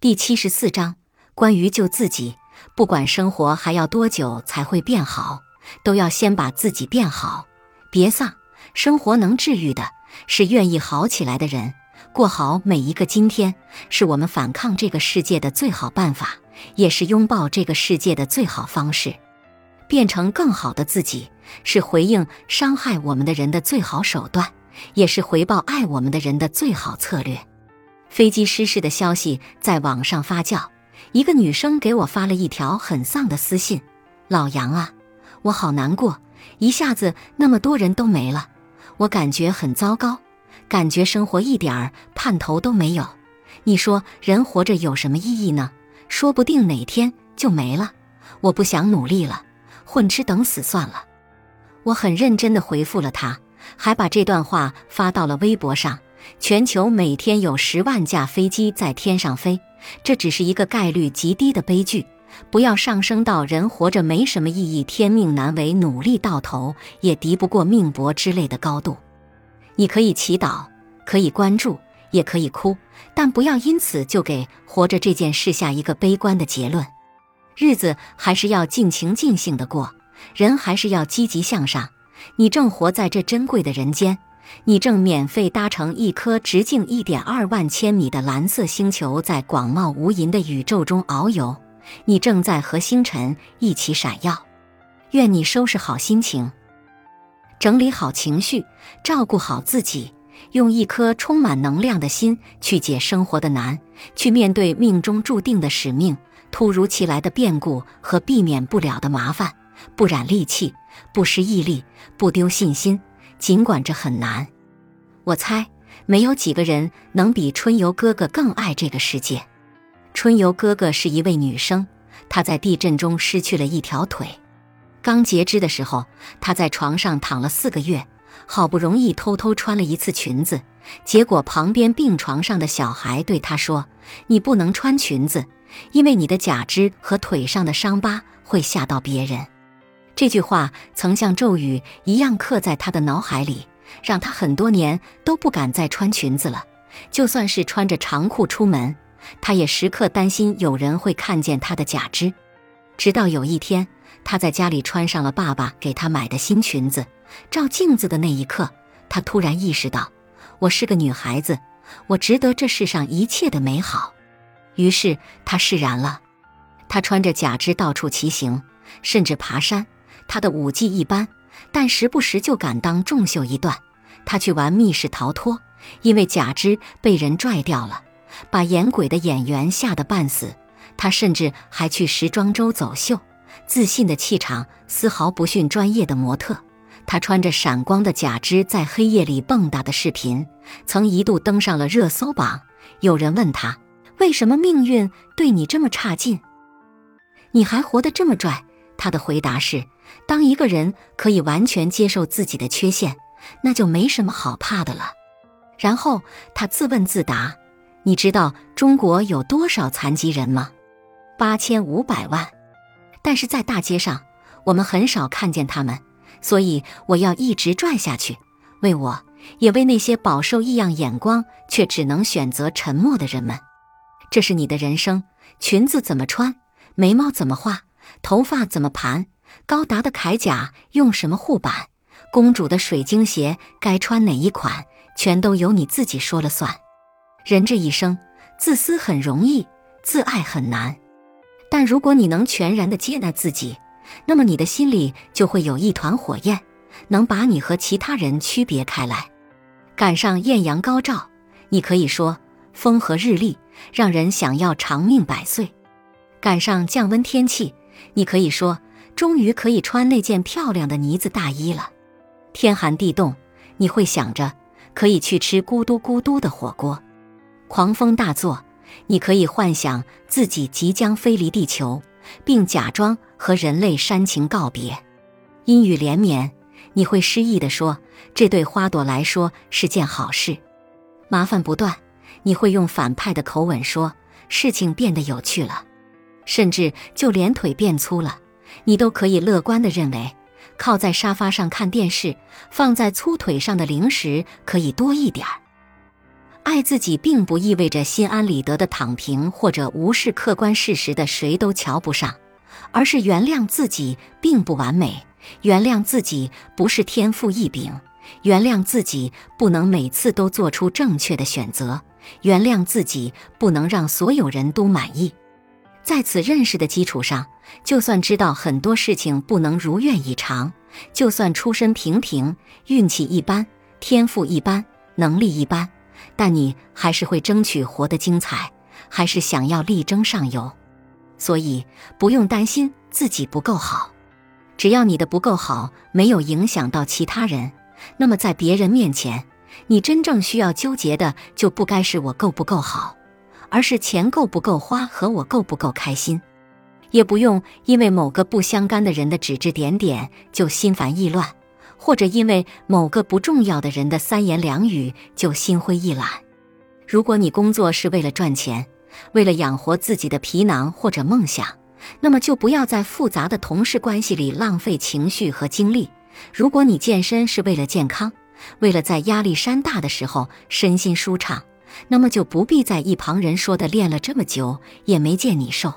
第七十四章关于救自己。不管生活还要多久才会变好，都要先把自己变好。别丧，生活能治愈的是愿意好起来的人。过好每一个今天，是我们反抗这个世界的最好办法，也是拥抱这个世界的最好方式。变成更好的自己，是回应伤害我们的人的最好手段，也是回报爱我们的人的最好策略。飞机失事的消息在网上发酵，一个女生给我发了一条很丧的私信：“老杨啊，我好难过，一下子那么多人都没了，我感觉很糟糕，感觉生活一点儿盼头都没有。你说人活着有什么意义呢？说不定哪天就没了。我不想努力了。”混吃等死算了，我很认真的回复了他，还把这段话发到了微博上。全球每天有十万架飞机在天上飞，这只是一个概率极低的悲剧。不要上升到人活着没什么意义、天命难违、努力到头也敌不过命薄之类的高度。你可以祈祷，可以关注，也可以哭，但不要因此就给活着这件事下一个悲观的结论。日子还是要尽情尽兴的过，人还是要积极向上。你正活在这珍贵的人间，你正免费搭乘一颗直径一点二万千米的蓝色星球，在广袤无垠的宇宙中遨游。你正在和星辰一起闪耀。愿你收拾好心情，整理好情绪，照顾好自己，用一颗充满能量的心去解生活的难，去面对命中注定的使命。突如其来的变故和避免不了的麻烦，不染戾气，不失毅力，不丢信心。尽管这很难，我猜没有几个人能比春游哥哥更爱这个世界。春游哥哥是一位女生，她在地震中失去了一条腿。刚截肢的时候，她在床上躺了四个月，好不容易偷偷穿了一次裙子，结果旁边病床上的小孩对她说：“你不能穿裙子。”因为你的假肢和腿上的伤疤会吓到别人，这句话曾像咒语一样刻在他的脑海里，让他很多年都不敢再穿裙子了。就算是穿着长裤出门，他也时刻担心有人会看见他的假肢。直到有一天，他在家里穿上了爸爸给他买的新裙子，照镜子的那一刻，他突然意识到：我是个女孩子，我值得这世上一切的美好。于是他释然了，他穿着假肢到处骑行，甚至爬山。他的武技一般，但时不时就敢当众秀一段。他去玩密室逃脱，因为假肢被人拽掉了，把演鬼的演员吓得半死。他甚至还去时装周走秀，自信的气场丝毫不逊专业的模特。他穿着闪光的假肢在黑夜里蹦跶的视频，曾一度登上了热搜榜。有人问他。为什么命运对你这么差劲？你还活得这么拽？他的回答是：当一个人可以完全接受自己的缺陷，那就没什么好怕的了。然后他自问自答：你知道中国有多少残疾人吗？八千五百万。但是在大街上，我们很少看见他们。所以我要一直拽下去，为我也为那些饱受异样眼光却只能选择沉默的人们。这是你的人生，裙子怎么穿，眉毛怎么画，头发怎么盘，高达的铠甲用什么护板，公主的水晶鞋该穿哪一款，全都由你自己说了算。人这一生，自私很容易，自爱很难。但如果你能全然的接纳自己，那么你的心里就会有一团火焰，能把你和其他人区别开来。赶上艳阳高照，你可以说风和日丽。让人想要长命百岁，赶上降温天气，你可以说终于可以穿那件漂亮的呢子大衣了。天寒地冻，你会想着可以去吃咕嘟咕嘟的火锅。狂风大作，你可以幻想自己即将飞离地球，并假装和人类煽情告别。阴雨连绵，你会诗意地说这对花朵来说是件好事。麻烦不断。你会用反派的口吻说事情变得有趣了，甚至就连腿变粗了，你都可以乐观地认为，靠在沙发上看电视，放在粗腿上的零食可以多一点儿。爱自己并不意味着心安理得的躺平，或者无视客观事实的谁都瞧不上，而是原谅自己并不完美，原谅自己不是天赋异禀，原谅自己不能每次都做出正确的选择，原谅自己不能让所有人都满意。在此认识的基础上，就算知道很多事情不能如愿以偿，就算出身平平，运气一般，天赋一般，能力一般。但你还是会争取活得精彩，还是想要力争上游，所以不用担心自己不够好。只要你的不够好没有影响到其他人，那么在别人面前，你真正需要纠结的就不该是我够不够好，而是钱够不够花和我够不够开心。也不用因为某个不相干的人的指指点点就心烦意乱。或者因为某个不重要的人的三言两语就心灰意懒。如果你工作是为了赚钱，为了养活自己的皮囊或者梦想，那么就不要在复杂的同事关系里浪费情绪和精力。如果你健身是为了健康，为了在压力山大的时候身心舒畅，那么就不必在一旁人说的练了这么久也没见你瘦。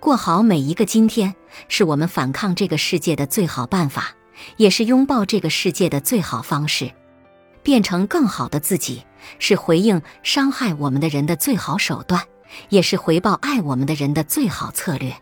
过好每一个今天，是我们反抗这个世界的最好办法。也是拥抱这个世界的最好方式，变成更好的自己，是回应伤害我们的人的最好手段，也是回报爱我们的人的最好策略。